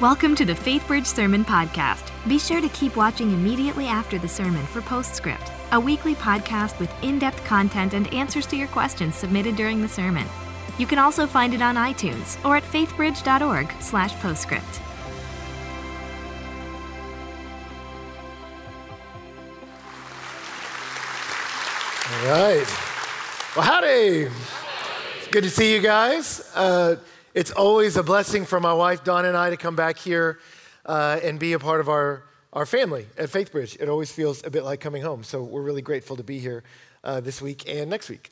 Welcome to the FaithBridge Sermon Podcast. Be sure to keep watching immediately after the sermon for Postscript, a weekly podcast with in depth content and answers to your questions submitted during the sermon. You can also find it on iTunes or at faithbridge.org/slash postscript. All right. Well, howdy. It's good to see you guys. Uh, it's always a blessing for my wife, Dawn, and I to come back here uh, and be a part of our, our family at FaithBridge. It always feels a bit like coming home. So we're really grateful to be here uh, this week and next week.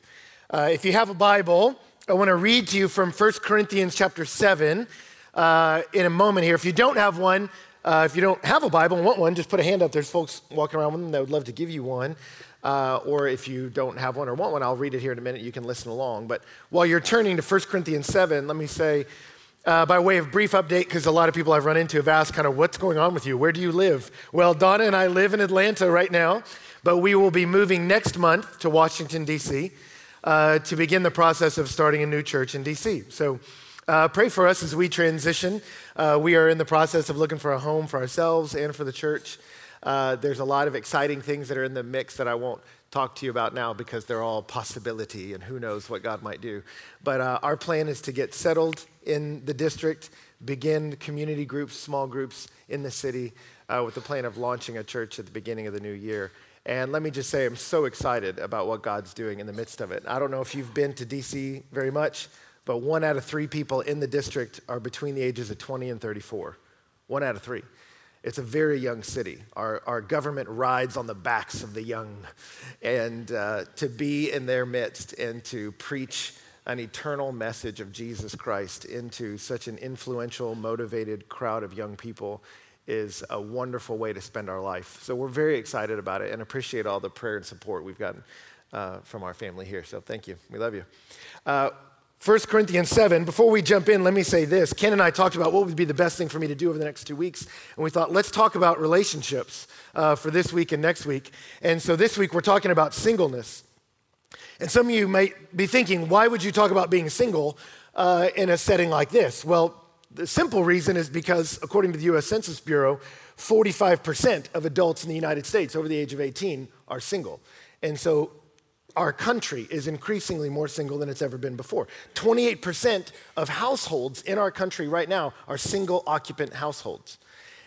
Uh, if you have a Bible, I want to read to you from 1 Corinthians chapter 7 uh, in a moment here. If you don't have one, uh, if you don't have a Bible and want one, just put a hand up. There's folks walking around with them that would love to give you one. Uh, or if you don't have one or want one, I'll read it here in a minute. You can listen along. But while you're turning to 1 Corinthians 7, let me say, uh, by way of brief update, because a lot of people I've run into have asked, kind of, what's going on with you? Where do you live? Well, Donna and I live in Atlanta right now, but we will be moving next month to Washington, D.C. Uh, to begin the process of starting a new church in D.C. So uh, pray for us as we transition. Uh, we are in the process of looking for a home for ourselves and for the church. Uh, there's a lot of exciting things that are in the mix that I won't talk to you about now because they're all possibility and who knows what God might do. But uh, our plan is to get settled in the district, begin community groups, small groups in the city uh, with the plan of launching a church at the beginning of the new year. And let me just say, I'm so excited about what God's doing in the midst of it. I don't know if you've been to DC very much, but one out of three people in the district are between the ages of 20 and 34. One out of three. It's a very young city. Our, our government rides on the backs of the young. And uh, to be in their midst and to preach an eternal message of Jesus Christ into such an influential, motivated crowd of young people is a wonderful way to spend our life. So we're very excited about it and appreciate all the prayer and support we've gotten uh, from our family here. So thank you. We love you. Uh, 1 Corinthians 7, before we jump in, let me say this. Ken and I talked about what would be the best thing for me to do over the next two weeks. And we thought, let's talk about relationships uh, for this week and next week. And so this week, we're talking about singleness. And some of you might be thinking, why would you talk about being single uh, in a setting like this? Well, the simple reason is because, according to the US Census Bureau, 45% of adults in the United States over the age of 18 are single. And so our country is increasingly more single than it's ever been before. 28% of households in our country right now are single occupant households.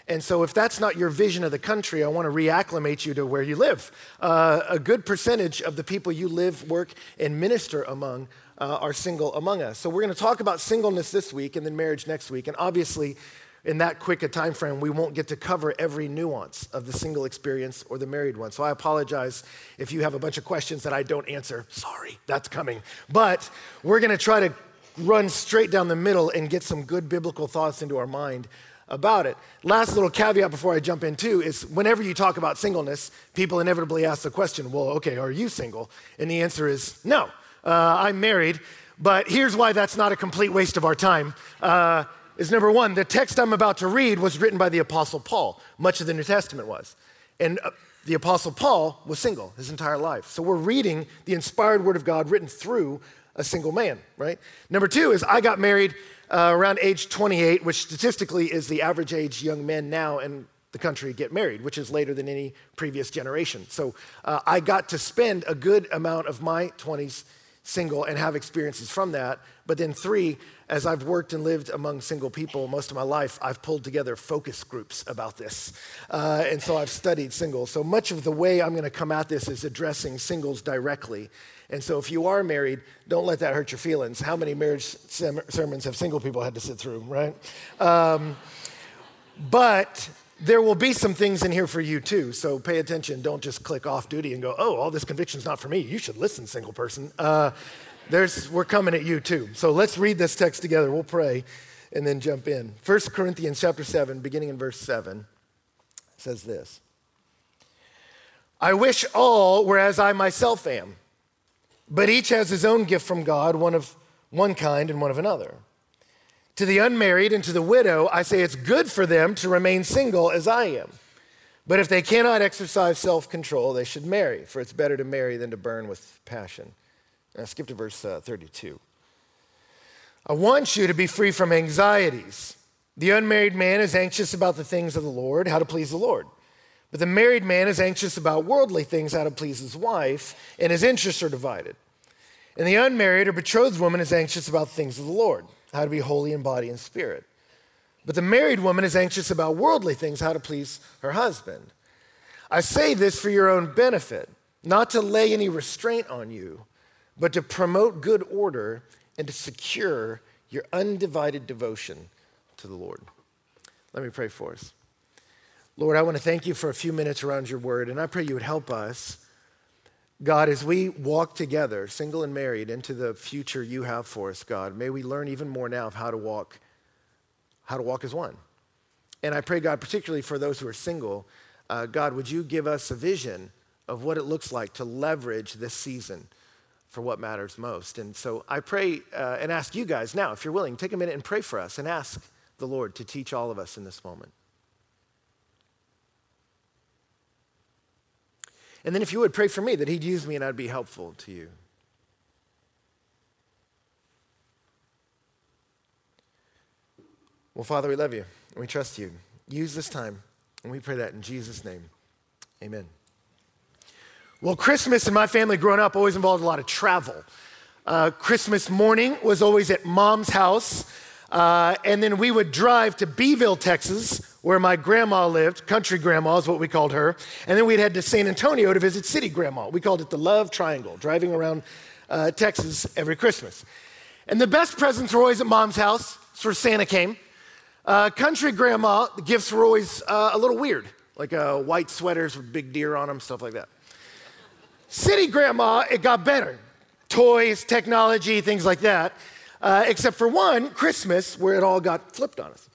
And so, if that's not your vision of the country, I want to reacclimate you to where you live. Uh, a good percentage of the people you live, work, and minister among uh, are single among us. So, we're going to talk about singleness this week and then marriage next week. And obviously, in that quick a time frame, we won't get to cover every nuance of the single experience or the married one. So I apologize if you have a bunch of questions that I don't answer. Sorry, that's coming. But we're going to try to run straight down the middle and get some good biblical thoughts into our mind about it. Last little caveat before I jump in too is whenever you talk about singleness, people inevitably ask the question, well, okay, are you single? And the answer is no, uh, I'm married. But here's why that's not a complete waste of our time. Uh, is number one, the text I'm about to read was written by the Apostle Paul. Much of the New Testament was. And uh, the Apostle Paul was single his entire life. So we're reading the inspired word of God written through a single man, right? Number two is I got married uh, around age 28, which statistically is the average age young men now in the country get married, which is later than any previous generation. So uh, I got to spend a good amount of my 20s single and have experiences from that. But then, three, as I've worked and lived among single people most of my life, I've pulled together focus groups about this. Uh, and so I've studied singles. So much of the way I'm going to come at this is addressing singles directly. And so if you are married, don't let that hurt your feelings. How many marriage sermons have single people had to sit through, right? Um, but there will be some things in here for you too. So pay attention. Don't just click off duty and go, oh, all this conviction's not for me. You should listen, single person. Uh, there's, we're coming at you too. So let's read this text together. We'll pray and then jump in. 1 Corinthians chapter 7, beginning in verse 7, says this I wish all were as I myself am, but each has his own gift from God, one of one kind and one of another. To the unmarried and to the widow, I say it's good for them to remain single as I am. But if they cannot exercise self control, they should marry, for it's better to marry than to burn with passion. Now, skip to verse uh, 32. I want you to be free from anxieties. The unmarried man is anxious about the things of the Lord, how to please the Lord. But the married man is anxious about worldly things, how to please his wife, and his interests are divided. And the unmarried or betrothed woman is anxious about the things of the Lord, how to be holy in body and spirit. But the married woman is anxious about worldly things, how to please her husband. I say this for your own benefit, not to lay any restraint on you, but to promote good order and to secure your undivided devotion to the Lord. Let me pray for us. Lord, I want to thank you for a few minutes around your word, and I pray you would help us. God, as we walk together, single and married, into the future you have for us, God, may we learn even more now of how to walk, how to walk as one. And I pray, God, particularly for those who are single, uh, God, would you give us a vision of what it looks like to leverage this season for what matters most? And so I pray uh, and ask you guys now, if you're willing, take a minute and pray for us and ask the Lord to teach all of us in this moment. And then if you would pray for me that He'd use me and I'd be helpful to you. Well, Father, we love you and we trust you. Use this time, and we pray that in Jesus' name. Amen. Well, Christmas in my family growing up always involved a lot of travel. Uh, Christmas morning was always at mom's house. Uh, and then we would drive to Beeville, Texas, where my grandma lived. Country grandma is what we called her. And then we'd head to San Antonio to visit city grandma. We called it the Love Triangle, driving around uh, Texas every Christmas. And the best presents were always at mom's house. That's where Santa came. Uh, country grandma, the gifts were always uh, a little weird, like uh, white sweaters with big deer on them, stuff like that. City grandma, it got better. Toys, technology, things like that uh, except for one, Christmas, where it all got flipped on us.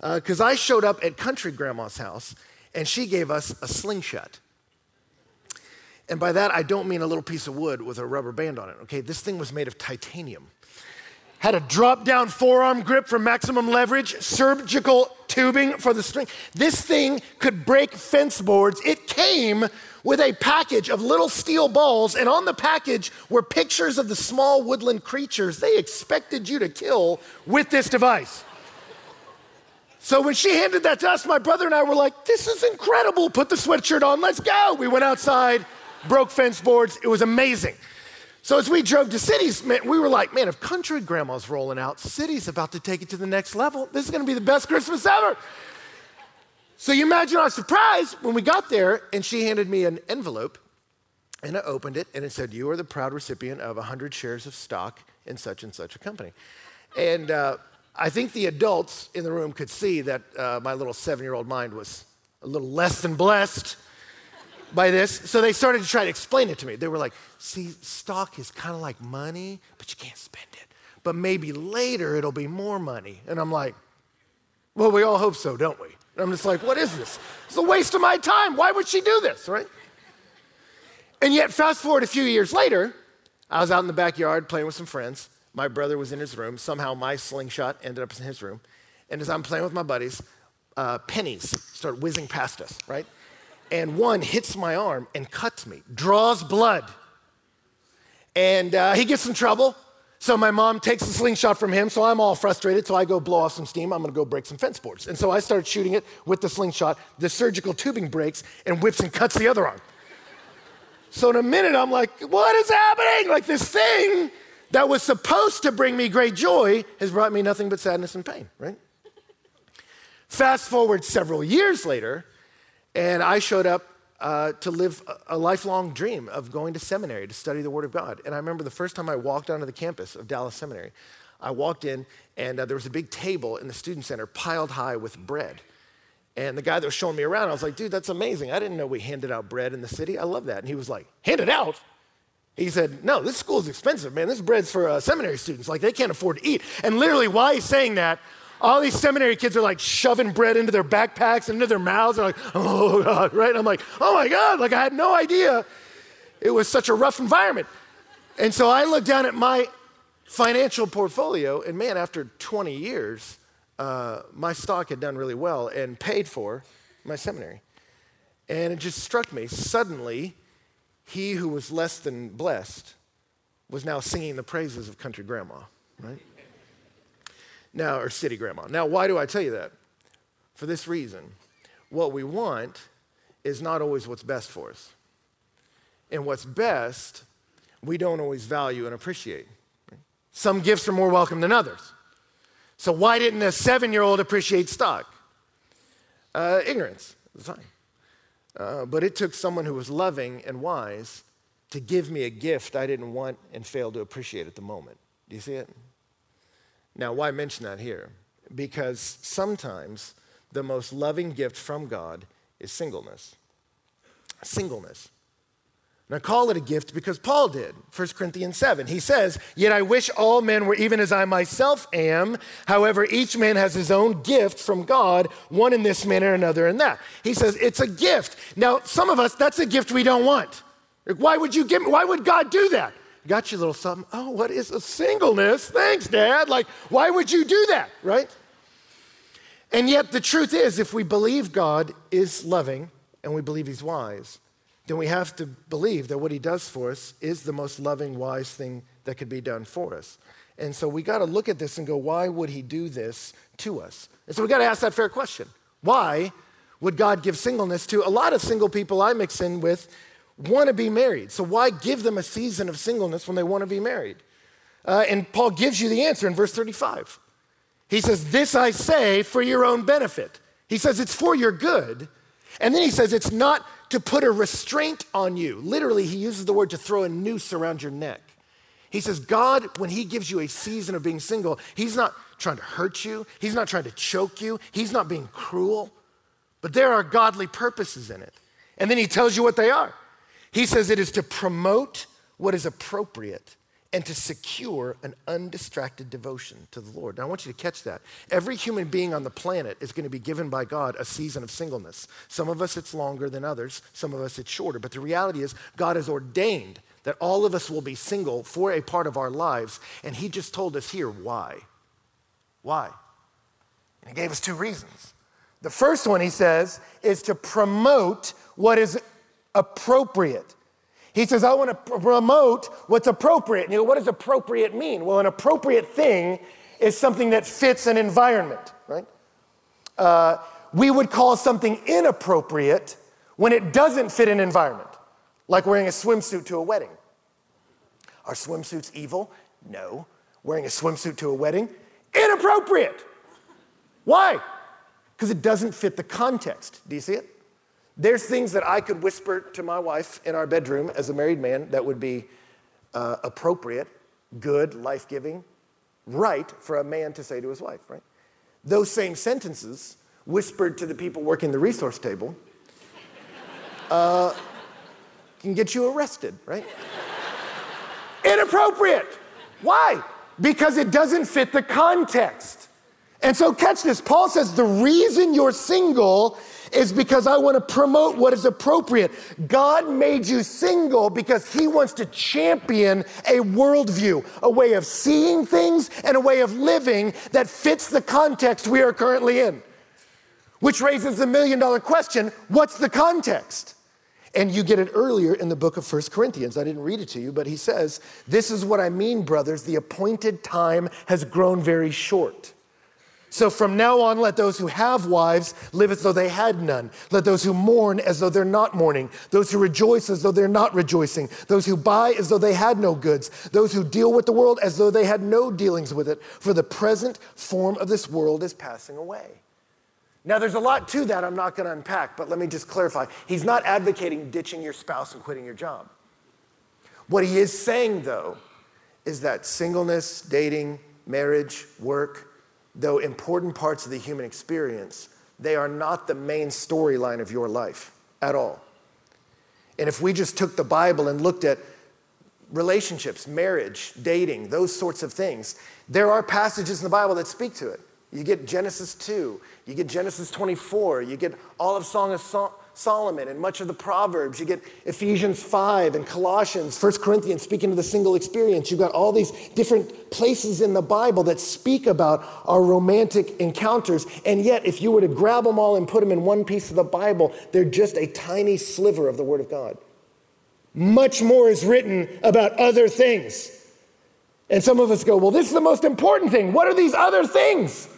Because uh, I showed up at country grandma's house and she gave us a slingshot. And by that, I don't mean a little piece of wood with a rubber band on it, okay? This thing was made of titanium. Had a drop down forearm grip for maximum leverage, surgical tubing for the string. This thing could break fence boards. It came with a package of little steel balls, and on the package were pictures of the small woodland creatures they expected you to kill with this device. So when she handed that to us, my brother and I were like, this is incredible. Put the sweatshirt on, let's go. We went outside, broke fence boards. It was amazing. So as we drove to cities, man, we were like, man, if country grandma's rolling out, city's about to take it to the next level. This is gonna be the best Christmas ever. So you imagine our surprise when we got there and she handed me an envelope and I opened it and it said, You are the proud recipient of 100 shares of stock in such and such a company. And uh, I think the adults in the room could see that uh, my little seven year old mind was a little less than blessed by this. So they started to try to explain it to me. They were like, See, stock is kind of like money, but you can't spend it. But maybe later it'll be more money. And I'm like, Well, we all hope so, don't we? And I'm just like, what is this? It's a waste of my time. Why would she do this, right? And yet, fast forward a few years later, I was out in the backyard playing with some friends. My brother was in his room. Somehow, my slingshot ended up in his room. And as I'm playing with my buddies, uh, pennies start whizzing past us, right? And one hits my arm and cuts me, draws blood. And uh, he gets in trouble. So my mom takes the slingshot from him, so I'm all frustrated. So I go blow off some steam. I'm gonna go break some fence boards. And so I start shooting it with the slingshot. The surgical tubing breaks and whips and cuts the other arm. So in a minute, I'm like, what is happening? Like this thing that was supposed to bring me great joy has brought me nothing but sadness and pain, right? Fast forward several years later, and I showed up uh, to live a, lifelong dream of going to seminary to study the Word of God. And I remember the first time I walked onto the campus of Dallas Seminary, I walked in and uh, there was a big table in the student center piled high with bread. And the guy that was showing me around, I was like, dude, that's amazing. I didn't know we handed out bread in the city. I love that. And he was like, hand it out? He said, no, this school is expensive, man. This bread's for uh, seminary students. Like, they can't afford to eat. And literally, while he's saying that, all these seminary kids are like shoving bread into their backpacks and into their mouths. They're like, oh God, right? And I'm like, oh my God, like I had no idea it was such a rough environment. And so I looked down at my financial portfolio, and man, after 20 years, uh, my stock had done really well and paid for my seminary. And it just struck me suddenly, he who was less than blessed was now singing the praises of country grandma, right? Now, or city grandma. Now, why do I tell you that? For this reason. What we want is not always what's best for us. And what's best, we don't always value and appreciate. Some gifts are more welcome than others. So, why didn't a seven year old appreciate stock? Uh, ignorance at time. Uh, but it took someone who was loving and wise to give me a gift I didn't want and failed to appreciate at the moment. Do you see it? Now, why mention that here? Because sometimes the most loving gift from God is singleness. Singleness. And I call it a gift because Paul did, 1 Corinthians 7. He says, Yet I wish all men were even as I myself am. However, each man has his own gift from God, one in this manner, another in that. He says, It's a gift. Now, some of us, that's a gift we don't want. Like, Why would you give me, why would God do that? Got you a little something. Oh, what is a singleness? Thanks, Dad. Like, why would you do that, right? And yet, the truth is, if we believe God is loving and we believe He's wise, then we have to believe that what he does for us is the most loving, wise thing that could be done for us. And so we got to look at this and go, why would he do this to us? And so we got to ask that fair question. Why would God give singleness to a lot of single people I mix in with want to be married? So why give them a season of singleness when they want to be married? Uh, and Paul gives you the answer in verse 35. He says, This I say for your own benefit. He says it's for your good. And then he says it's not to put a restraint on you. Literally, he uses the word to throw a noose around your neck. He says, God, when he gives you a season of being single, he's not trying to hurt you, he's not trying to choke you, he's not being cruel, but there are godly purposes in it. And then he tells you what they are. He says it is to promote what is appropriate and to secure an undistracted devotion to the Lord. Now, I want you to catch that. Every human being on the planet is going to be given by God a season of singleness. Some of us it's longer than others, some of us it's shorter. But the reality is, God has ordained that all of us will be single for a part of our lives, and He just told us here why. Why? And He gave us two reasons. The first one, He says, is to promote what is appropriate. He says, I want to promote what's appropriate. And you go, what does appropriate mean? Well, an appropriate thing is something that fits an environment, right? Uh, we would call something inappropriate when it doesn't fit an environment, like wearing a swimsuit to a wedding. Are swimsuits evil? No. Wearing a swimsuit to a wedding? Inappropriate. Why? Because it doesn't fit the context. Do you see it? There's things that I could whisper to my wife in our bedroom as a married man that would be uh, appropriate, good, life giving, right for a man to say to his wife, right? Those same sentences whispered to the people working the resource table uh, can get you arrested, right? Inappropriate. Why? Because it doesn't fit the context. And so, catch this. Paul says the reason you're single is because I want to promote what is appropriate. God made you single because He wants to champion a worldview, a way of seeing things, and a way of living that fits the context we are currently in. Which raises the million dollar question what's the context? And you get it earlier in the book of First Corinthians. I didn't read it to you, but he says, This is what I mean, brothers. The appointed time has grown very short. So from now on, let those who have wives live as though they had none. Let those who mourn as though they're not mourning. Those who rejoice as though they're not rejoicing. Those who buy as though they had no goods. Those who deal with the world as though they had no dealings with it. For the present form of this world is passing away. Now, there's a lot to that I'm not going to unpack, but let me just clarify. He's not advocating ditching your spouse and quitting your job. What he is saying, though, is that singleness, dating, marriage, work, though important parts of the human experience, they are not the main storyline of your life at all. And if we just took the Bible and looked at relationships, marriage, dating, those sorts of things, there are passages in the Bible that speak to it. You get Genesis 2, you get Genesis 24, you get all of Song of Song, Solomon and much of the Proverbs. You get Ephesians 5 and Colossians, 1 Corinthians speaking to the single experience. You've got all these different places in the Bible that speak about our romantic encounters. And yet, if you were to grab them all and put them in one piece of the Bible, they're just a tiny sliver of the Word of God. Much more is written about other things. And some of us go, well, this is the most important thing. What are these other things?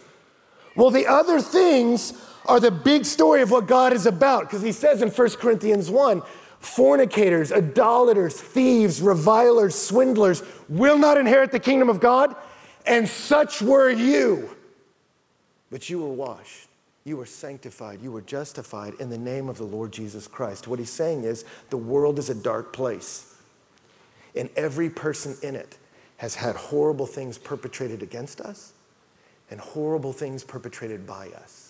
Well, the other things are the big story of what God is about. Because he says in 1 Corinthians 1 fornicators, idolaters, thieves, revilers, swindlers will not inherit the kingdom of God. And such were you. But you were washed, you were sanctified, you were justified in the name of the Lord Jesus Christ. What he's saying is the world is a dark place, and every person in it has had horrible things perpetrated against us and horrible things perpetrated by us.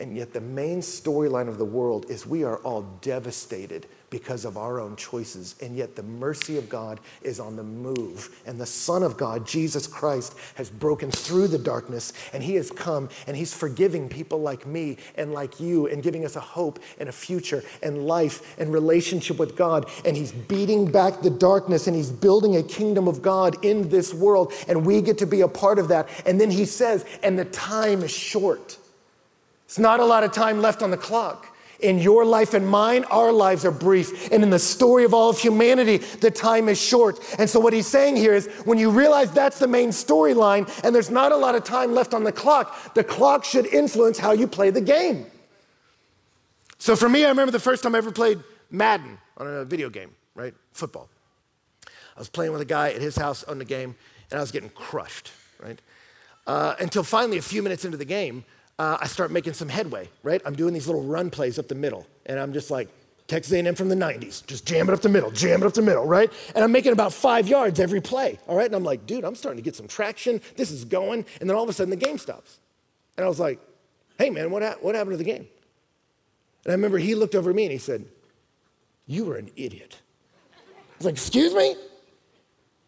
And yet, the main storyline of the world is we are all devastated because of our own choices. And yet, the mercy of God is on the move. And the Son of God, Jesus Christ, has broken through the darkness and He has come and He's forgiving people like me and like you and giving us a hope and a future and life and relationship with God. And He's beating back the darkness and He's building a kingdom of God in this world. And we get to be a part of that. And then He says, and the time is short. It's not a lot of time left on the clock. In your life and mine, our lives are brief. And in the story of all of humanity, the time is short. And so, what he's saying here is when you realize that's the main storyline and there's not a lot of time left on the clock, the clock should influence how you play the game. So, for me, I remember the first time I ever played Madden on a video game, right? Football. I was playing with a guy at his house on the game, and I was getting crushed, right? Uh, until finally, a few minutes into the game, uh, I start making some headway, right? I'm doing these little run plays up the middle, and I'm just like, Texas A&M from the 90s, just jam it up the middle, jam it up the middle, right? And I'm making about five yards every play, all right? And I'm like, dude, I'm starting to get some traction. This is going. And then all of a sudden the game stops. And I was like, hey, man, what, ha- what happened to the game? And I remember he looked over at me and he said, you were an idiot. I was like, excuse me? And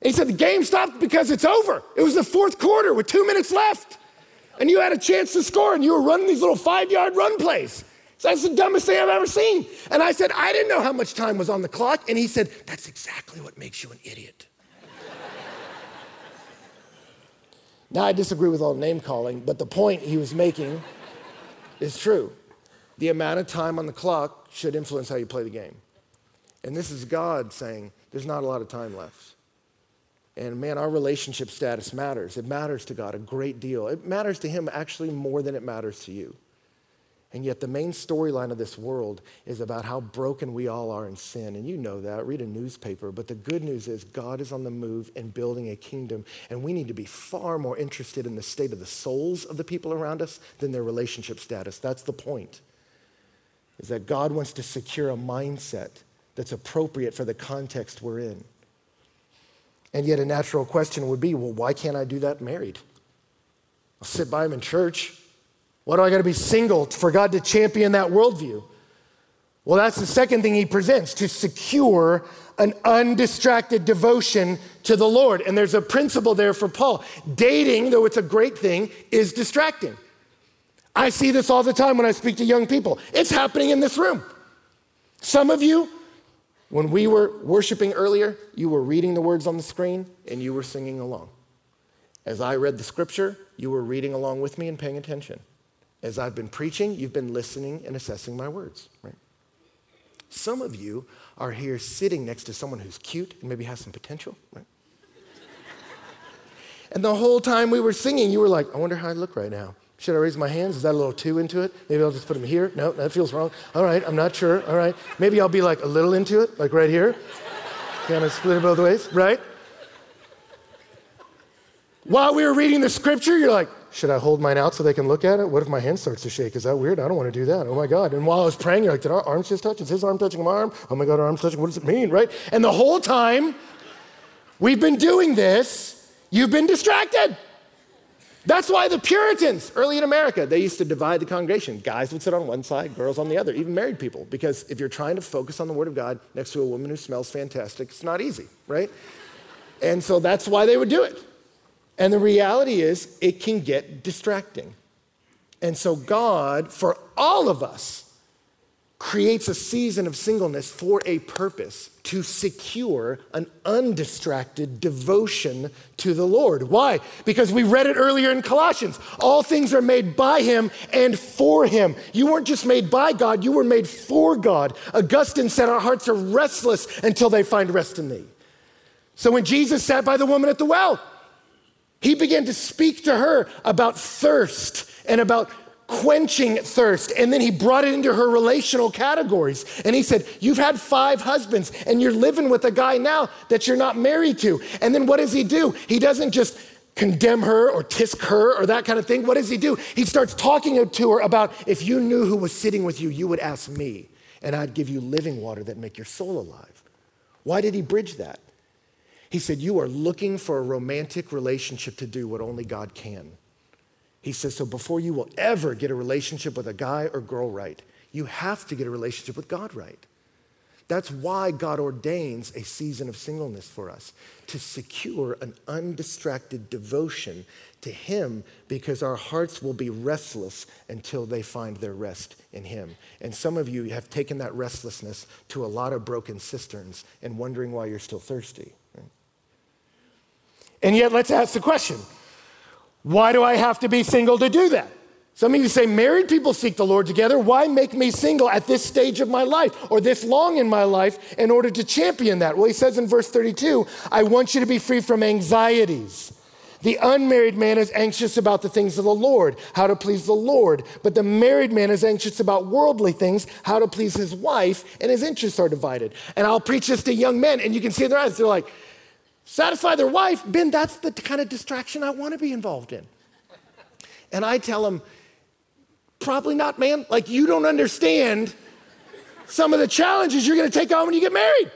he said, the game stopped because it's over. It was the fourth quarter with two minutes left and you had a chance to score and you were running these little five yard run plays. So that's the dumbest thing I've ever seen. And I said, I didn't know how much time was on the clock. And he said, That's exactly what makes you an idiot. now, I disagree with all the name calling, but the point he was making is true. The amount of time on the clock should influence how you play the game. And this is God saying, There's not a lot of time left. And man, our relationship status matters. It matters to God a great deal. It matters to Him actually more than it matters to you. And yet, the main storyline of this world is about how broken we all are in sin. And you know that. Read a newspaper. But the good news is, God is on the move and building a kingdom. And we need to be far more interested in the state of the souls of the people around us than their relationship status. That's the point. Is that God wants to secure a mindset that's appropriate for the context we're in. And yet, a natural question would be well, why can't I do that married? I'll sit by him in church. Why do I got to be single for God to champion that worldview? Well, that's the second thing he presents to secure an undistracted devotion to the Lord. And there's a principle there for Paul. Dating, though it's a great thing, is distracting. I see this all the time when I speak to young people. It's happening in this room. Some of you when we were worshiping earlier, you were reading the words on the screen and you were singing along. As I read the scripture, you were reading along with me and paying attention. As I've been preaching, you've been listening and assessing my words, right? Some of you are here sitting next to someone who's cute and maybe has some potential, right? and the whole time we were singing, you were like, I wonder how I look right now. Should I raise my hands? Is that a little too into it? Maybe I'll just put them here. No, that feels wrong. All right, I'm not sure. All right. Maybe I'll be like a little into it, like right here. kind of split it both ways, right? While we were reading the scripture, you're like, should I hold mine out so they can look at it? What if my hand starts to shake? Is that weird? I don't want to do that. Oh my God. And while I was praying, you're like, did our arms just touch? Is his arm touching my arm? Oh my God, our arm's touching. What does it mean, right? And the whole time we've been doing this, you've been distracted. That's why the Puritans, early in America, they used to divide the congregation. Guys would sit on one side, girls on the other, even married people. Because if you're trying to focus on the Word of God next to a woman who smells fantastic, it's not easy, right? And so that's why they would do it. And the reality is, it can get distracting. And so, God, for all of us, creates a season of singleness for a purpose to secure an undistracted devotion to the Lord. Why? Because we read it earlier in Colossians. All things are made by Him and for Him. You weren't just made by God, you were made for God. Augustine said, Our hearts are restless until they find rest in Thee. So when Jesus sat by the woman at the well, he began to speak to her about thirst and about quenching thirst. And then he brought it into her relational categories. And he said, You've had five husbands, and you're living with a guy now that you're not married to. And then what does he do? He doesn't just condemn her or tisk her or that kind of thing. What does he do? He starts talking to her about if you knew who was sitting with you, you would ask me, and I'd give you living water that make your soul alive. Why did he bridge that? He said, You are looking for a romantic relationship to do what only God can. He says, So before you will ever get a relationship with a guy or girl right, you have to get a relationship with God right. That's why God ordains a season of singleness for us to secure an undistracted devotion to Him because our hearts will be restless until they find their rest in Him. And some of you have taken that restlessness to a lot of broken cisterns and wondering why you're still thirsty. Right? And yet, let's ask the question why do I have to be single to do that? Some of you say, married people seek the Lord together. Why make me single at this stage of my life or this long in my life in order to champion that? Well, he says in verse 32 I want you to be free from anxieties. The unmarried man is anxious about the things of the Lord, how to please the Lord. But the married man is anxious about worldly things, how to please his wife, and his interests are divided. And I'll preach this to young men, and you can see in their eyes, they're like, satisfy their wife, Ben, that's the kind of distraction I want to be involved in. And I tell them, probably not, man. Like, you don't understand some of the challenges you're going to take on when you get married.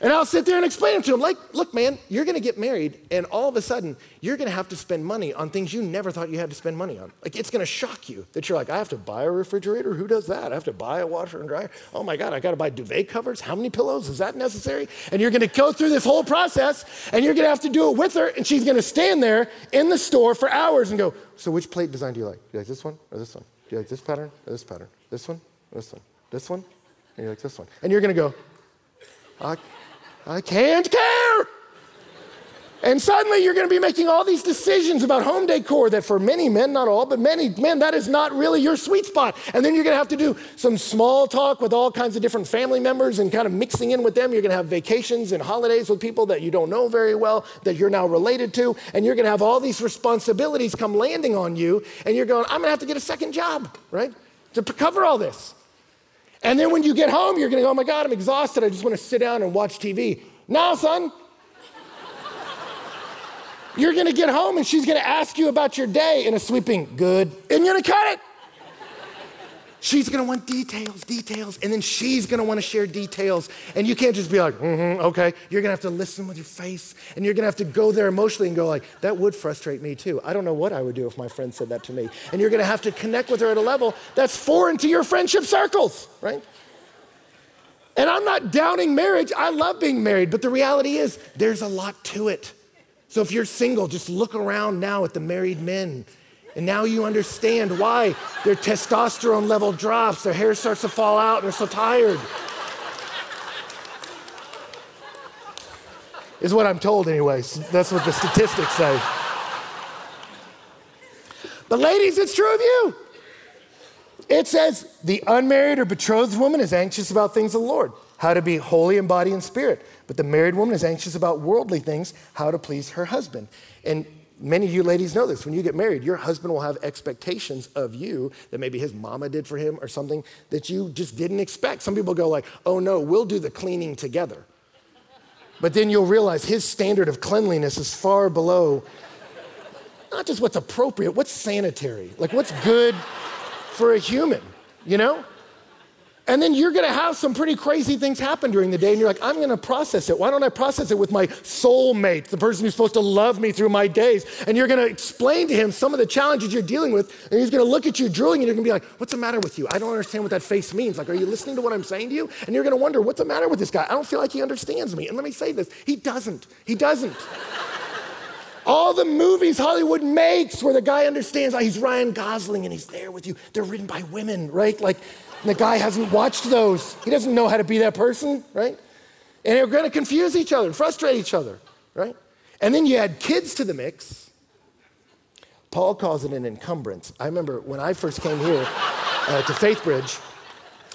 And I'll sit there and explain it to them. Like, look, man, you're going to get married, and all of a sudden, you're going to have to spend money on things you never thought you had to spend money on. Like, it's going to shock you that you're like, I have to buy a refrigerator? Who does that? I have to buy a washer and dryer? Oh my God, I got to buy duvet covers? How many pillows? Is that necessary? And you're going to go through this whole process, and you're going to have to do it with her, and she's going to stand there in the store for hours and go, So, which plate design do you like? Do you like this one or this one? Do you like this pattern or this pattern? This one or this one? This one? And you like this one? And you're going to go, I I can't care. And suddenly you're going to be making all these decisions about home decor that for many men, not all, but many men, that is not really your sweet spot. And then you're going to have to do some small talk with all kinds of different family members and kind of mixing in with them. You're going to have vacations and holidays with people that you don't know very well, that you're now related to. And you're going to have all these responsibilities come landing on you. And you're going, I'm going to have to get a second job, right? To cover all this. And then when you get home, you're gonna go, oh my God, I'm exhausted. I just wanna sit down and watch TV. Now, son, you're gonna get home and she's gonna ask you about your day in a sweeping, good, and you're gonna cut it. She's gonna want details, details, and then she's gonna wanna share details. And you can't just be like, mm-hmm, okay. You're gonna have to listen with your face, and you're gonna have to go there emotionally and go like, that would frustrate me too. I don't know what I would do if my friend said that to me. And you're gonna have to connect with her at a level that's foreign to your friendship circles, right? And I'm not downing marriage. I love being married, but the reality is there's a lot to it. So if you're single, just look around now at the married men and now you understand why their testosterone level drops, their hair starts to fall out, and they're so tired. Is what I'm told, anyways. That's what the statistics say. But, ladies, it's true of you. It says the unmarried or betrothed woman is anxious about things of the Lord, how to be holy in body and spirit. But the married woman is anxious about worldly things, how to please her husband. And Many of you ladies know this. When you get married, your husband will have expectations of you that maybe his mama did for him or something that you just didn't expect. Some people go like, "Oh no, we'll do the cleaning together." But then you'll realize his standard of cleanliness is far below not just what's appropriate, what's sanitary, like what's good for a human, you know? And then you're gonna have some pretty crazy things happen during the day, and you're like, I'm gonna process it. Why don't I process it with my soulmate, the person who's supposed to love me through my days? And you're gonna explain to him some of the challenges you're dealing with, and he's gonna look at you drooling, and you're gonna be like, What's the matter with you? I don't understand what that face means. Like, are you listening to what I'm saying to you? And you're gonna wonder, What's the matter with this guy? I don't feel like he understands me. And let me say this He doesn't. He doesn't. All the movies Hollywood makes where the guy understands, oh, he's Ryan Gosling and he's there with you, they're written by women, right? Like, and the guy hasn't watched those. He doesn't know how to be that person, right? And they're going to confuse each other and frustrate each other, right? And then you add kids to the mix. Paul calls it an encumbrance. I remember when I first came here uh, to Faithbridge,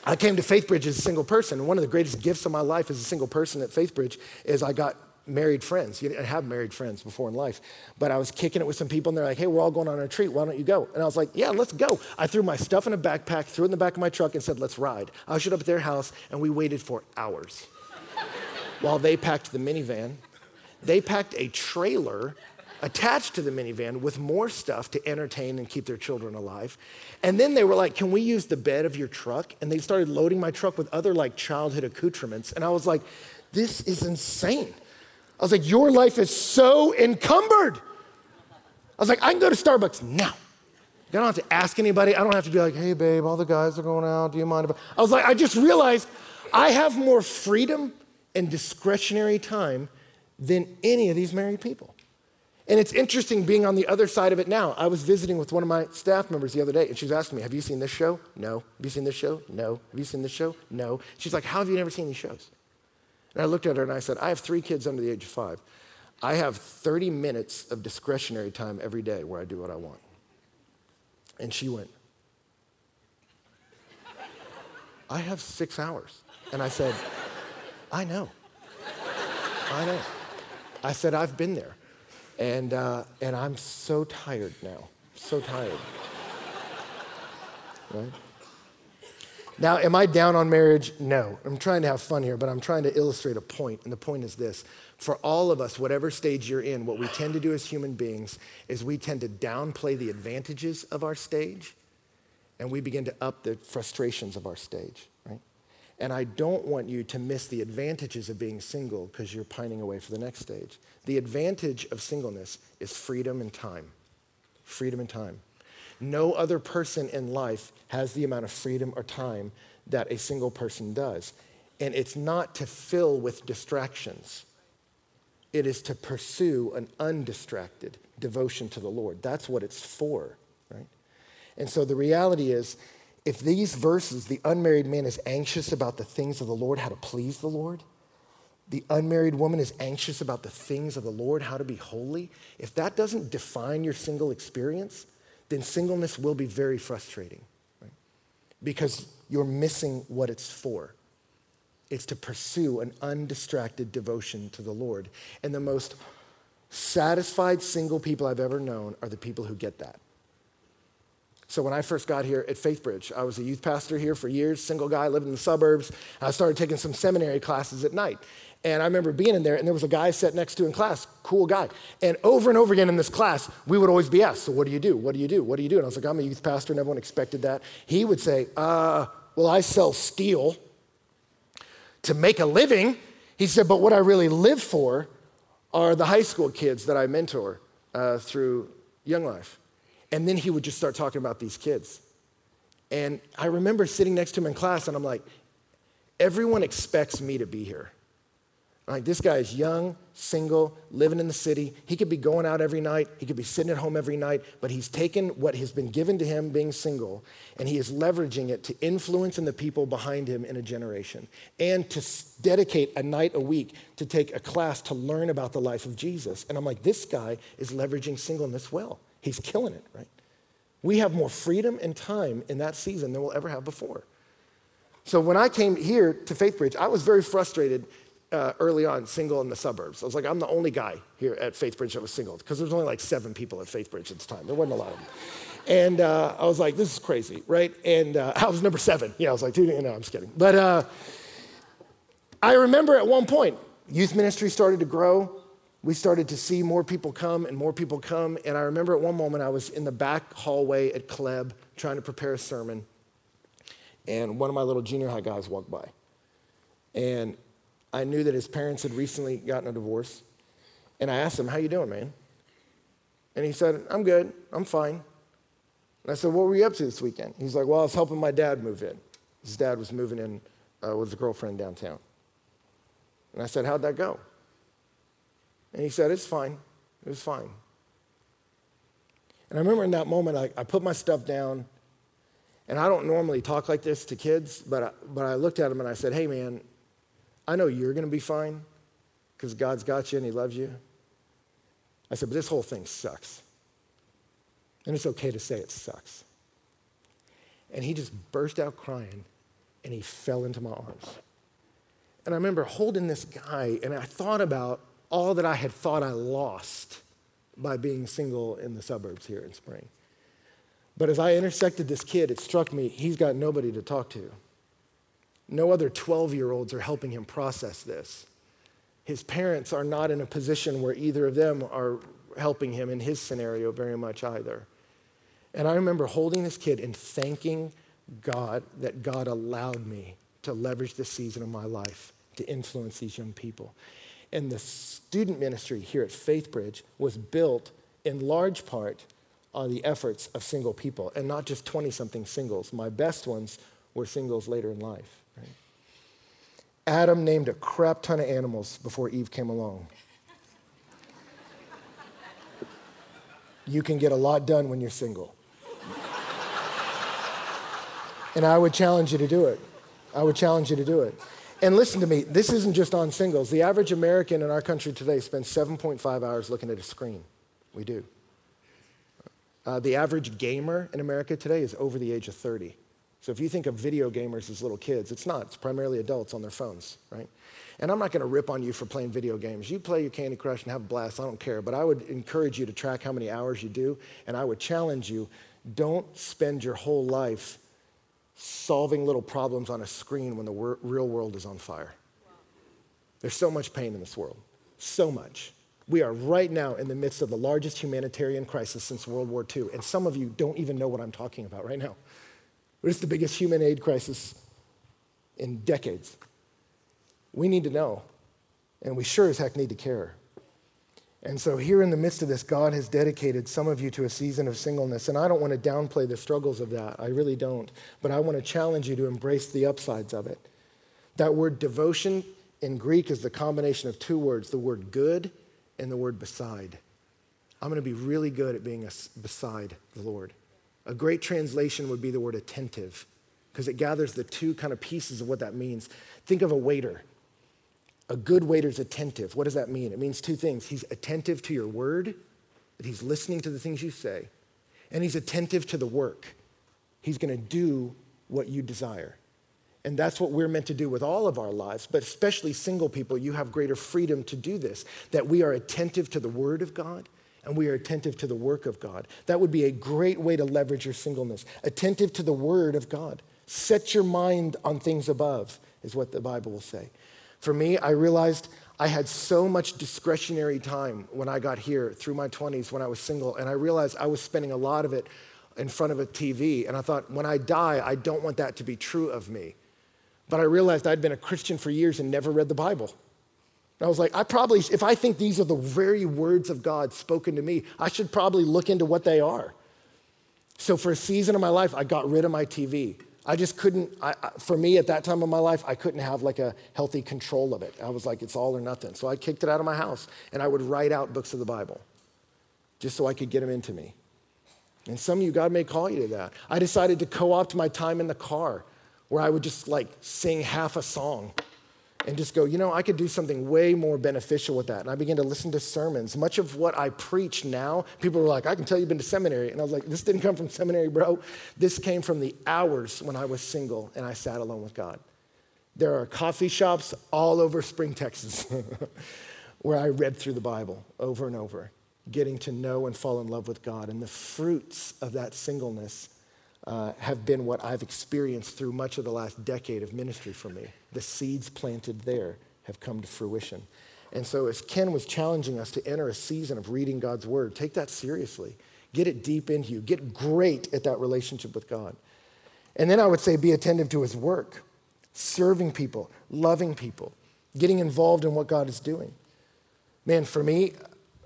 I came to Faithbridge as a single person. And one of the greatest gifts of my life as a single person at Faithbridge is I got married friends. I have married friends before in life. But I was kicking it with some people, and they're like, hey, we're all going on a retreat. Why don't you go? And I was like, yeah, let's go. I threw my stuff in a backpack, threw it in the back of my truck, and said, let's ride. I showed up at their house, and we waited for hours while they packed the minivan. They packed a trailer attached to the minivan with more stuff to entertain and keep their children alive. And then they were like, Can we use the bed of your truck? And they started loading my truck with other like childhood accoutrements. And I was like, This is insane. I was like, Your life is so encumbered. I was like, I can go to Starbucks now. I don't have to ask anybody. I don't have to be like, hey, babe, all the guys are going out. Do you mind if I? I was like, I just realized I have more freedom and discretionary time than any of these married people. And it's interesting being on the other side of it now. I was visiting with one of my staff members the other day, and she was asking me, Have you seen this show? No. Have you seen this show? No. Have you seen this show? No. She's like, How have you never seen these shows? And I looked at her and I said, I have three kids under the age of five. I have 30 minutes of discretionary time every day where I do what I want. And she went, I have six hours. And I said, I know. I know. I said, I've been there. And, uh, and I'm so tired now, so tired. right? Now, am I down on marriage? No. I'm trying to have fun here, but I'm trying to illustrate a point, and the point is this. For all of us, whatever stage you're in, what we tend to do as human beings is we tend to downplay the advantages of our stage, and we begin to up the frustrations of our stage, right? And I don't want you to miss the advantages of being single because you're pining away for the next stage. The advantage of singleness is freedom and time. Freedom and time. No other person in life has the amount of freedom or time that a single person does. And it's not to fill with distractions, it is to pursue an undistracted devotion to the Lord. That's what it's for, right? And so the reality is, if these verses, the unmarried man is anxious about the things of the Lord, how to please the Lord, the unmarried woman is anxious about the things of the Lord, how to be holy, if that doesn't define your single experience, then singleness will be very frustrating right? because you're missing what it's for. It's to pursue an undistracted devotion to the Lord. And the most satisfied single people I've ever known are the people who get that. So when I first got here at Faithbridge, I was a youth pastor here for years, single guy, living in the suburbs. I started taking some seminary classes at night. And I remember being in there, and there was a guy sat next to in class, cool guy. And over and over again in this class, we would always be asked, So, what do you do? What do you do? What do you do? And I was like, I'm a youth pastor, and everyone expected that. He would say, uh, Well, I sell steel to make a living. He said, But what I really live for are the high school kids that I mentor uh, through Young Life. And then he would just start talking about these kids. And I remember sitting next to him in class, and I'm like, everyone expects me to be here. Like, this guy is young, single, living in the city. He could be going out every night. He could be sitting at home every night, but he's taken what has been given to him being single and he is leveraging it to influence in the people behind him in a generation and to dedicate a night a week to take a class to learn about the life of Jesus. And I'm like, this guy is leveraging singleness well. He's killing it, right? We have more freedom and time in that season than we'll ever have before. So when I came here to Faithbridge, I was very frustrated uh, early on, single in the suburbs. I was like, I'm the only guy here at Faithbridge that was single because there was only like seven people at Faithbridge at the time. There wasn't a lot of them. And uh, I was like, this is crazy, right? And uh, I was number seven. Yeah, I was like, dude, no, I'm just kidding. But uh, I remember at one point, youth ministry started to grow we started to see more people come and more people come. And I remember at one moment I was in the back hallway at Kleb trying to prepare a sermon. And one of my little junior high guys walked by. And I knew that his parents had recently gotten a divorce. And I asked him, How you doing, man? And he said, I'm good. I'm fine. And I said, What were you up to this weekend? He's like, Well, I was helping my dad move in. His dad was moving in uh, with a girlfriend downtown. And I said, How'd that go? And he said, It's fine. It was fine. And I remember in that moment, I, I put my stuff down. And I don't normally talk like this to kids, but I, but I looked at him and I said, Hey, man, I know you're going to be fine because God's got you and He loves you. I said, But this whole thing sucks. And it's okay to say it sucks. And he just burst out crying. and he fell into my arms. And I remember holding this guy, and I thought about all that I had thought I lost by being single in the suburbs here in Spring. But as I intersected this kid, it struck me he's got nobody to talk to. No other 12 year olds are helping him process this. His parents are not in a position where either of them are helping him in his scenario very much either. And I remember holding this kid and thanking God that God allowed me to leverage this season of my life to influence these young people. And the student ministry here at Faithbridge was built in large part on the efforts of single people, and not just 20 something singles. My best ones were singles later in life. Right? Adam named a crap ton of animals before Eve came along. you can get a lot done when you're single. and I would challenge you to do it. I would challenge you to do it. And listen to me, this isn't just on singles. The average American in our country today spends 7.5 hours looking at a screen. We do. Uh, the average gamer in America today is over the age of 30. So if you think of video gamers as little kids, it's not. It's primarily adults on their phones, right? And I'm not going to rip on you for playing video games. You play your Candy Crush and have a blast. I don't care. But I would encourage you to track how many hours you do. And I would challenge you don't spend your whole life solving little problems on a screen when the wor- real world is on fire. There's so much pain in this world, so much. We are right now in the midst of the largest humanitarian crisis since World War II, and some of you don't even know what I'm talking about right now. It's the biggest human aid crisis in decades. We need to know, and we sure as heck need to care. And so, here in the midst of this, God has dedicated some of you to a season of singleness. And I don't want to downplay the struggles of that. I really don't. But I want to challenge you to embrace the upsides of it. That word devotion in Greek is the combination of two words the word good and the word beside. I'm going to be really good at being beside the Lord. A great translation would be the word attentive because it gathers the two kind of pieces of what that means. Think of a waiter a good waiter is attentive. What does that mean? It means two things. He's attentive to your word, that he's listening to the things you say, and he's attentive to the work. He's going to do what you desire. And that's what we're meant to do with all of our lives, but especially single people, you have greater freedom to do this, that we are attentive to the word of God and we are attentive to the work of God. That would be a great way to leverage your singleness. Attentive to the word of God. Set your mind on things above, is what the Bible will say. For me, I realized I had so much discretionary time when I got here through my 20s when I was single, and I realized I was spending a lot of it in front of a TV. And I thought, when I die, I don't want that to be true of me. But I realized I'd been a Christian for years and never read the Bible. And I was like, I probably, if I think these are the very words of God spoken to me, I should probably look into what they are. So for a season of my life, I got rid of my TV. I just couldn't, I, for me at that time of my life, I couldn't have like a healthy control of it. I was like, it's all or nothing. So I kicked it out of my house and I would write out books of the Bible just so I could get them into me. And some of you, God may call you to that. I decided to co opt my time in the car where I would just like sing half a song and just go, you know, I could do something way more beneficial with that. And I began to listen to sermons. Much of what I preach now, people were like, I can tell you've been to seminary. And I was like, this didn't come from seminary, bro. This came from the hours when I was single and I sat alone with God. There are coffee shops all over Spring, Texas, where I read through the Bible over and over, getting to know and fall in love with God. And the fruits of that singleness uh, have been what I've experienced through much of the last decade of ministry for me. The seeds planted there have come to fruition. And so, as Ken was challenging us to enter a season of reading God's word, take that seriously. Get it deep into you. Get great at that relationship with God. And then I would say be attentive to his work, serving people, loving people, getting involved in what God is doing. Man, for me,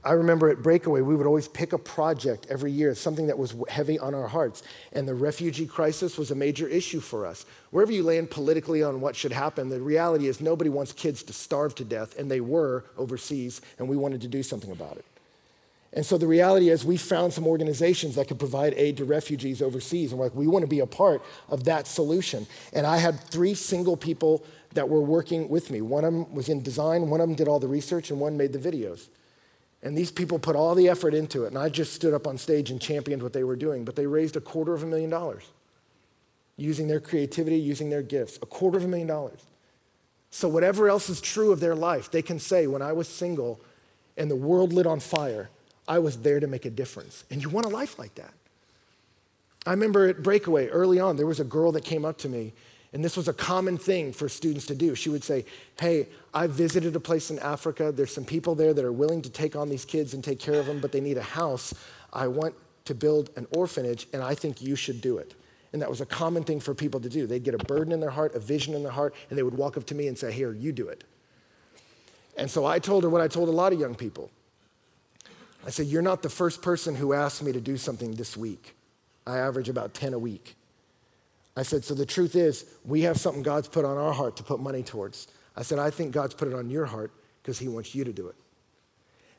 I remember at Breakaway, we would always pick a project every year, something that was heavy on our hearts. And the refugee crisis was a major issue for us. Wherever you land politically on what should happen, the reality is nobody wants kids to starve to death, and they were overseas, and we wanted to do something about it. And so the reality is, we found some organizations that could provide aid to refugees overseas, and we're like, we want to be a part of that solution. And I had three single people that were working with me. One of them was in design, one of them did all the research, and one made the videos. And these people put all the effort into it. And I just stood up on stage and championed what they were doing. But they raised a quarter of a million dollars. using their creativity, using their gifts. A quarter of a million dollars. So, whatever else is true of their life, they can say, when I was single and the world lit on fire, I was there to make a difference. And you want a life like that. I remember at Breakaway early on, there was a girl that came up to me, and this was a common thing for students to do. She would say, Hey, I visited a place in Africa. There's some people there that are willing to take on these kids and take care of them, but they need a house. I want to build an orphanage, and I think you should do it. And that was a common thing for people to do. They'd get a burden in their heart, a vision in their heart, and they would walk up to me and say, Here, you do it. And so I told her what I told a lot of young people. I said, You're not the first person who asked me to do something this week. I average about 10 a week. I said, So the truth is, we have something God's put on our heart to put money towards. I said, I think God's put it on your heart because He wants you to do it.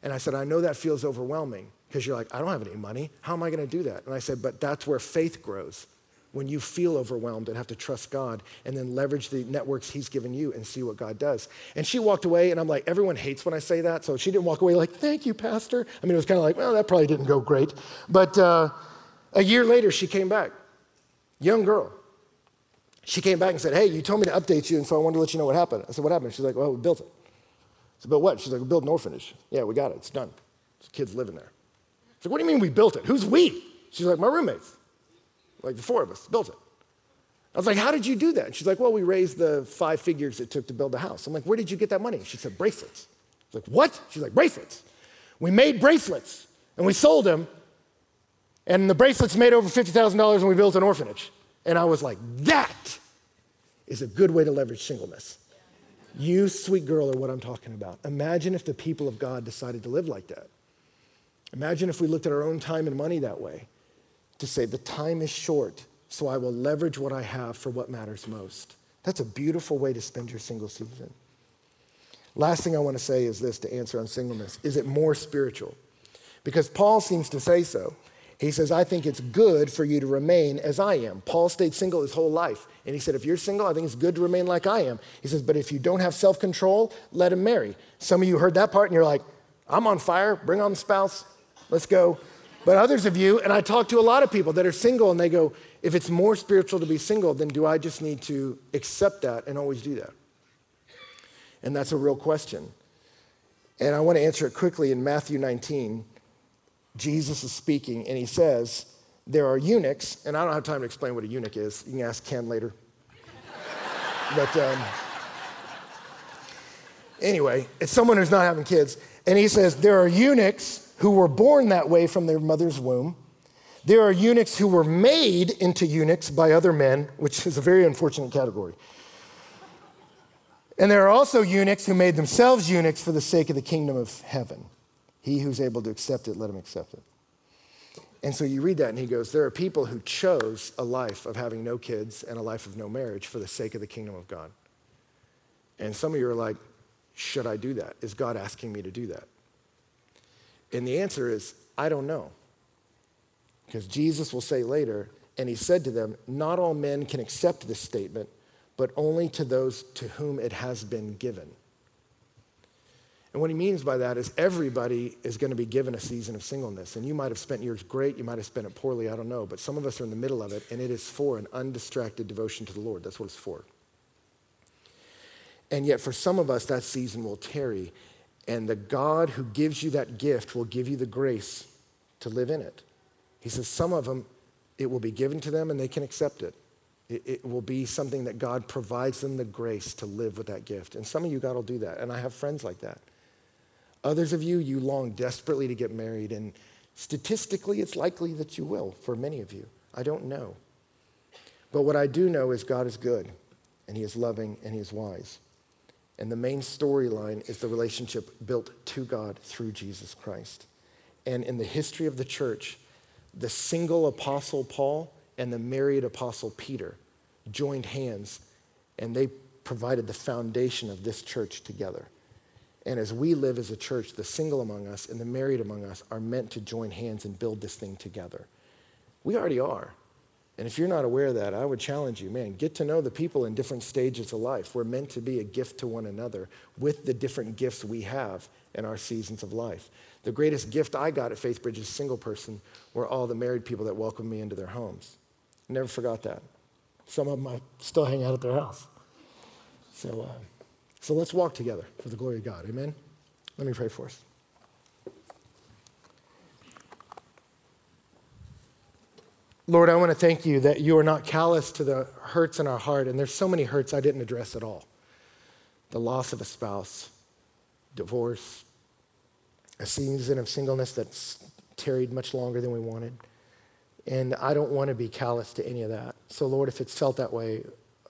And I said, I know that feels overwhelming because you're like, I don't have any money. How am I going to do that? And I said, But that's where faith grows when you feel overwhelmed and have to trust God and then leverage the networks He's given you and see what God does. And she walked away, and I'm like, everyone hates when I say that. So she didn't walk away like, thank you, Pastor. I mean, it was kind of like, well, that probably didn't go great. But uh, a year later, she came back, young girl. She came back and said, hey, you told me to update you, and so I wanted to let you know what happened. I said, what happened? She's like, well, we built it. I said, but what? She's like, we built an orphanage. Yeah, we got it. It's done. There's kids living there. I said, what do you mean we built it? Who's we? She's like, my roommates. Like the four of us built it. I was like, How did you do that? And she's like, Well, we raised the five figures it took to build the house. I'm like, Where did you get that money? She said, Bracelets. I was like, What? She's like, Bracelets. We made bracelets and we sold them, and the bracelets made over $50,000 and we built an orphanage. And I was like, That is a good way to leverage singleness. You, sweet girl, are what I'm talking about. Imagine if the people of God decided to live like that. Imagine if we looked at our own time and money that way to say, the time is short, so I will leverage what I have for what matters most. That's a beautiful way to spend your single season. Last thing I want to say is this to answer on singleness is it more spiritual? Because Paul seems to say so. He says, I think it's good for you to remain as I am. Paul stayed single his whole life. And he said, if you're single, I think it's good to remain like I am. He says, but if you don't have self control, let him marry. Some of you heard that part and you're like, I'm on fire, bring on the spouse, let's go. But others of you, and I talk to a lot of people that are single, and they go, if it's more spiritual to be single, then do I just need to accept that and always do that? And that's a real question. And I want to answer it quickly in Matthew 19. Jesus is speaking, and he says, There are eunuchs, and I don't have time to explain what a eunuch is. You can ask Ken later. but um, anyway, it's someone who's not having kids. And he says, There are eunuchs who were born that way from their mother's womb. There are eunuchs who were made into eunuchs by other men, which is a very unfortunate category. And there are also eunuchs who made themselves eunuchs for the sake of the kingdom of heaven. He who's able to accept it, let him accept it. And so you read that, and he goes, There are people who chose a life of having no kids and a life of no marriage for the sake of the kingdom of God. And some of you are like, Should I do that? Is God asking me to do that? And the answer is, I don't know. Because Jesus will say later, and he said to them, Not all men can accept this statement, but only to those to whom it has been given. And what he means by that is everybody is going to be given a season of singleness. And you might have spent yours great, you might have spent it poorly, I don't know. But some of us are in the middle of it, and it is for an undistracted devotion to the Lord. That's what it's for. And yet, for some of us, that season will tarry. And the God who gives you that gift will give you the grace to live in it. He says, some of them, it will be given to them and they can accept it. It, it will be something that God provides them the grace to live with that gift. And some of you, God will do that. And I have friends like that. Others of you, you long desperately to get married. And statistically, it's likely that you will for many of you. I don't know. But what I do know is God is good and He is loving and He is wise. And the main storyline is the relationship built to God through Jesus Christ. And in the history of the church, the single apostle Paul and the married apostle Peter joined hands and they provided the foundation of this church together. And as we live as a church, the single among us and the married among us are meant to join hands and build this thing together. We already are. And if you're not aware of that, I would challenge you, man, get to know the people in different stages of life. We're meant to be a gift to one another with the different gifts we have in our seasons of life. The greatest gift I got at Faithbridge as a single person were all the married people that welcomed me into their homes. Never forgot that. Some of them I still hang out at their house. So, uh, so let's walk together for the glory of God. Amen? Let me pray for us. Lord, I want to thank you that you are not callous to the hurts in our heart. And there's so many hurts I didn't address at all the loss of a spouse, divorce, a season of singleness that's tarried much longer than we wanted. And I don't want to be callous to any of that. So, Lord, if it's felt that way,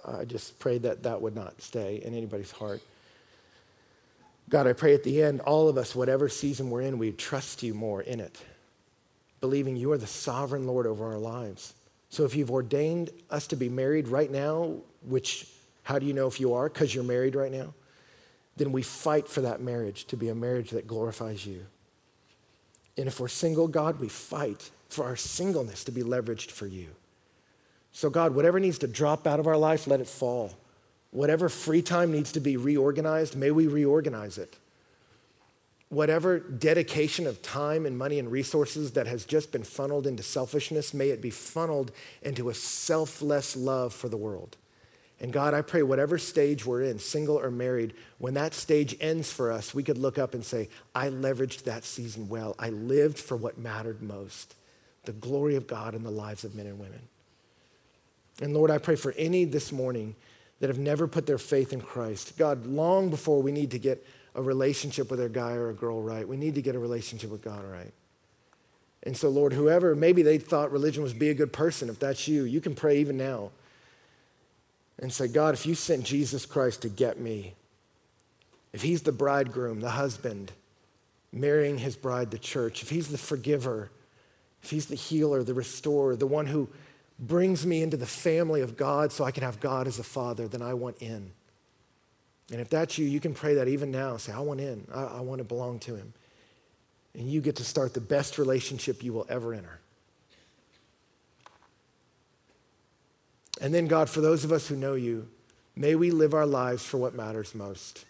I just pray that that would not stay in anybody's heart. God, I pray at the end, all of us, whatever season we're in, we trust you more in it, believing you are the sovereign Lord over our lives. So if you've ordained us to be married right now, which how do you know if you are? Because you're married right now. Then we fight for that marriage to be a marriage that glorifies you. And if we're single, God, we fight for our singleness to be leveraged for you. So, God, whatever needs to drop out of our life, let it fall. Whatever free time needs to be reorganized, may we reorganize it. Whatever dedication of time and money and resources that has just been funneled into selfishness, may it be funneled into a selfless love for the world. And God, I pray whatever stage we're in, single or married, when that stage ends for us, we could look up and say, I leveraged that season well. I lived for what mattered most the glory of God in the lives of men and women. And Lord, I pray for any this morning that have never put their faith in Christ. God, long before we need to get a relationship with a guy or a girl right, we need to get a relationship with God right. And so, Lord, whoever, maybe they thought religion was be a good person. If that's you, you can pray even now and say, God, if you sent Jesus Christ to get me, if he's the bridegroom, the husband, marrying his bride, the church, if he's the forgiver, if he's the healer, the restorer, the one who brings me into the family of God so I can have God as a father, then I want in. And if that's you, you can pray that even now. Say, I want in. I, I want to belong to him. And you get to start the best relationship you will ever enter. And then, God, for those of us who know you, may we live our lives for what matters most.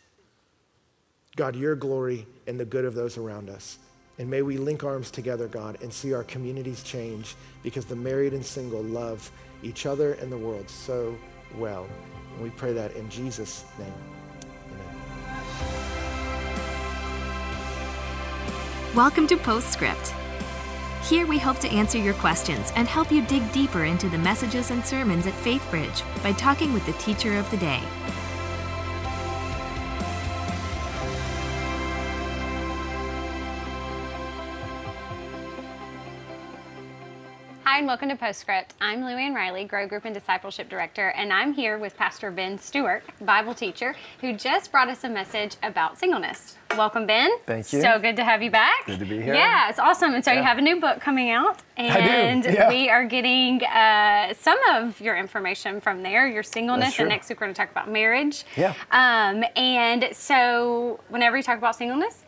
God, your glory and the good of those around us. And may we link arms together, God, and see our communities change because the married and single love each other and the world so well. And we pray that in Jesus' name. Amen. Welcome to Postscript. Here we hope to answer your questions and help you dig deeper into the messages and sermons at FaithBridge by talking with the teacher of the day. Hi, and welcome to Postscript. I'm Luann Riley, Grow Group and Discipleship Director, and I'm here with Pastor Ben Stewart, Bible teacher, who just brought us a message about singleness. Welcome, Ben. Thank you. So good to have you back. Good to be here. Yeah, it's awesome. And so you have a new book coming out, and yeah. we are getting uh, some of your information from there, your singleness, and next week we're going to talk about marriage. Yeah. Um, and so whenever you talk about singleness,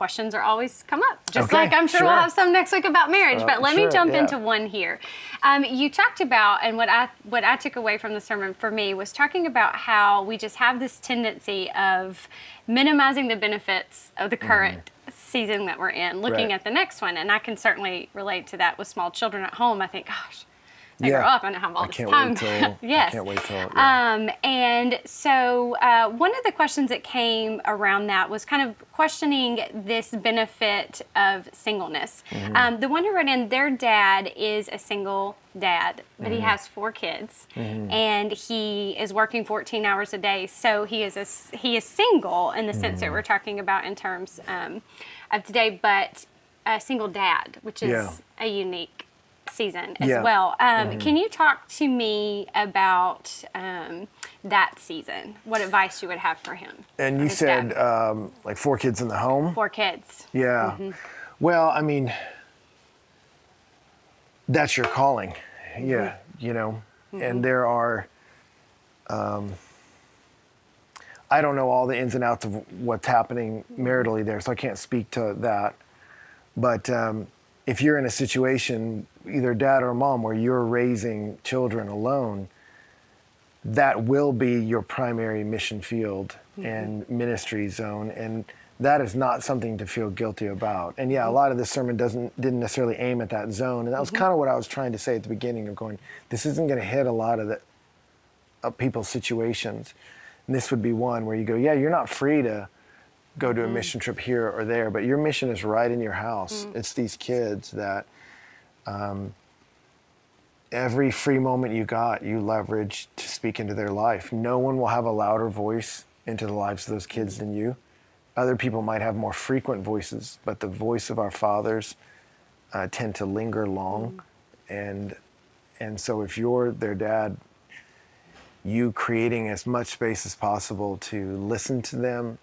questions are always come up. Just Okay, like I'm sure, we'll have some next week about marriage. Uh, but let me jump yeah. into one here. Um, you talked about, and what I what I took away from the sermon for me was talking about how we just have this tendency of minimizing the benefits of the current season that we're in, looking Mm. Right. at the next one. And I can certainly relate to that with small children at home. I think, gosh. Grow Yeah. up and have all I this time. till- yes. I can't wait till, yeah. Um, and so uh, one of the questions that came around that was kind of questioning this benefit of singleness. Mm-hmm. Um, the one who wrote in, their dad is a single dad, but Mm-hmm. he has four kids, and he is working 14 hours a day. So he is a, he is single in the sense Mm-hmm. that we're talking about in terms um, of today, but a single dad, which is Yeah. a unique season as Yeah. Mm-hmm. well. Um, Can you talk to me about um, that season? What advice you would have for him? And you said um, like four kids in the home. four kids. Yeah. Mm-hmm. Well, I mean, that's your calling. Yeah. You know, Mm-hmm. and there are. Um, I don't know all the ins and outs of what's happening maritally there, so I can't speak to that. But um, if you're in a situation, either dad or mom, where you're raising children alone, that will be your primary mission field mm-hmm. and ministry zone and that is not something to feel guilty about. And yeah a lot of this sermon doesn't didn't necessarily aim at that zone and that was mm-hmm. kind of what i was trying to say at the beginning of going this isn't going to hit a lot of the of people's situations. And this would be one where you go, yeah, you're not free to go to a mm-hmm. mission trip here or there, but your mission is right in your house. Mm. It's these kids that um, every free moment you got, you leverage to speak into their life. No one will have a louder voice into the lives of those kids than you. Other people might have more frequent voices, but the voice of our fathers uh, tend to linger long, and and so if you're their dad, you creating as much space as possible to listen to them,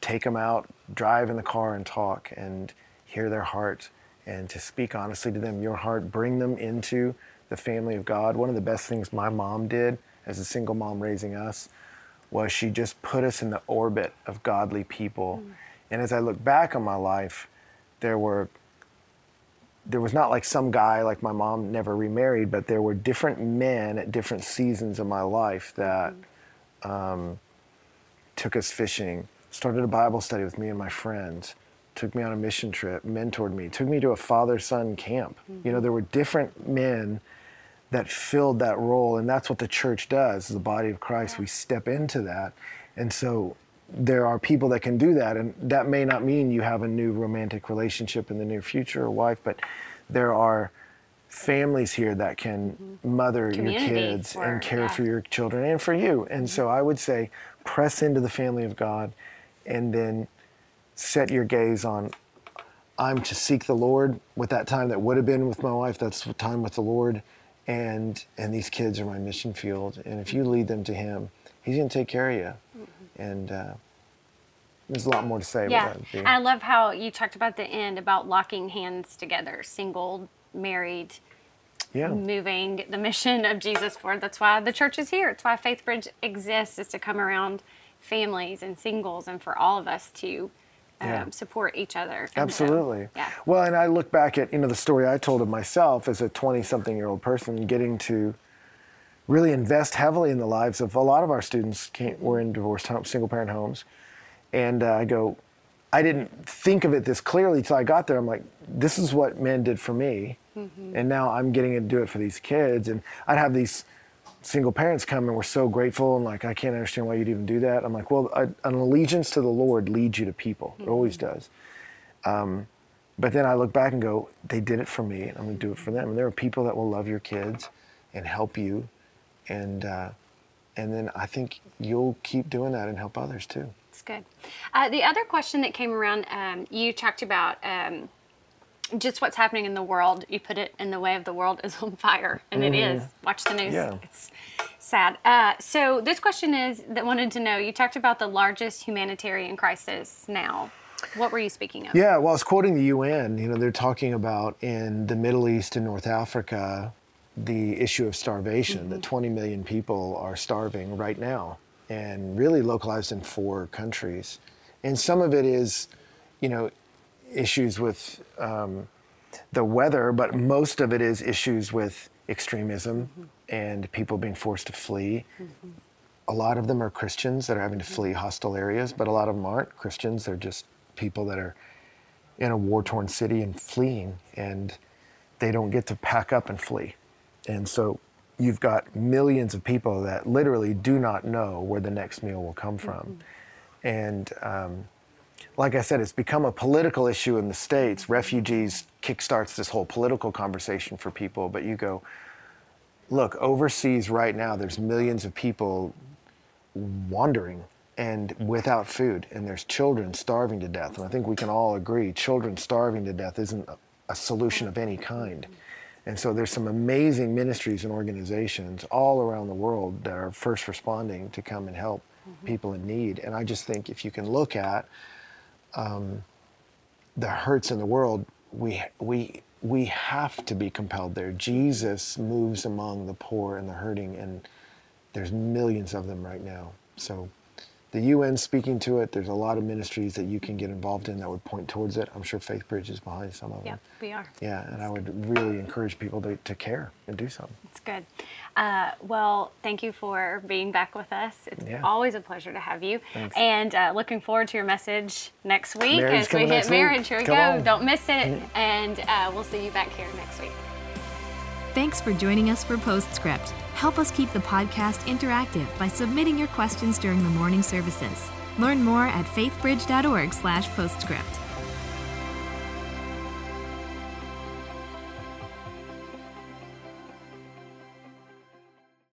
take them out, drive in the car and talk and hear their heart and to speak honestly to them, your heart, bring them into the family of God. One of the best things my mom did as a single mom raising us was she just put us in the orbit of godly people. And as I look back on my life, there were there was not like some guy like my mom never remarried, but there were different men at different seasons of my life that um, took us fishing, started a Bible study with me and my friends, took me on a mission trip, mentored me, took me to a father son camp. You know, mm-hmm. there were different men that filled that role, and that's what the church does. The body of Christ, we step into that, and so there are people that can do that, and that may not mean you have a new romantic relationship in the near future or wife, but there are families here that can mm-hmm. mother your kids for- and care yeah. for your children and for you. And so mm-hmm. I would say press into the family of God and then set your gaze on I'm to seek the Lord with that time that would have been with my wife. That's time with the Lord, and and these kids are my mission field. And if you lead them to Him, He's going to take care of you. And uh, there's a lot more to say. Yeah, about that. I love how you talked about the end about locking hands together, single, married, yeah, moving the mission of Jesus forward. That's why the church is here. It's why Faith Bridge exists, is to come around families and singles and for all of us to um, support each other. And so, Absolutely. yeah. Well, and I look back at you know the story I told of myself as a 20-something-year-old person, getting to really invest heavily in the lives of a lot of our students. Came, were in divorced home, single-parent homes, and uh, I go, I didn't think of it this clearly till I got there. I'm like, this is what men did for me, and now I'm getting to do it for these kids. And I'd have these single parents come and we're so grateful and like I can't understand why you'd even do that. I'm like, well, a, an allegiance to the Lord leads you to people. It always does. Um, but then I look back and go, they did it for me, and I'm going to do it for them. And there are people that will love your kids and help you, and uh, and then I think you'll keep doing that and help others too. It's good. Uh, the other question that came around, um, you talked about um, just what's happening in the world. You put it in the way of the world is on fire, and it is. Watch the news. Yeah. It's sad. Uh, so this question is that wanted to know. You talked about the largest humanitarian crisis now. What were you speaking of? Yeah, well, I was quoting the UN. You know, they're talking about in the Middle East and North Africa the issue of starvation. That 20 million people are starving right now, and really localized in four countries. And some of it is, you know, issues with um, the weather, but most of it is issues with extremism and people being forced to flee. A lot of them are Christians that are having to flee hostile areas, but a lot of them aren't Christians. They're just people that are in a war torn city and fleeing, and they don't get to pack up and flee. And so you've got millions of people that literally do not know where the next meal will come from. And um, like I said, it's become a political issue in the States. Refugees kickstarts this whole political conversation for people, but you go, look, overseas right now, there's millions of people wandering and without food, and there's children starving to death. And I think we can all agree children starving to death isn't a, a solution of any kind. And so there's some amazing ministries and organizations all around the world that are first responding to come and help mm-hmm. people in need. And I just think if you can look at um, the hurts in the world, we we we have to be compelled there. Jesus moves among the poor and the hurting, and there's millions of them right now. So the UN speaking to it. There's a lot of ministries that you can get involved in that would point towards it. I'm sure Faith Bridge is behind some of Yeah, them. we are. Yeah, and I would really encourage people to, to care and do something. It's good. Uh, well, thank you for being back with us. It's Yeah. always a pleasure to have you. Thanks. And uh, looking forward to your message next week Marriage as we coming hit next week. marriage. Here we Come go. on. Don't miss it. And uh, we'll see you back here next week. Thanks for joining us for Postscript. Help us keep the podcast interactive by submitting your questions during the morning services. Learn more at faithbridge.org/postscript.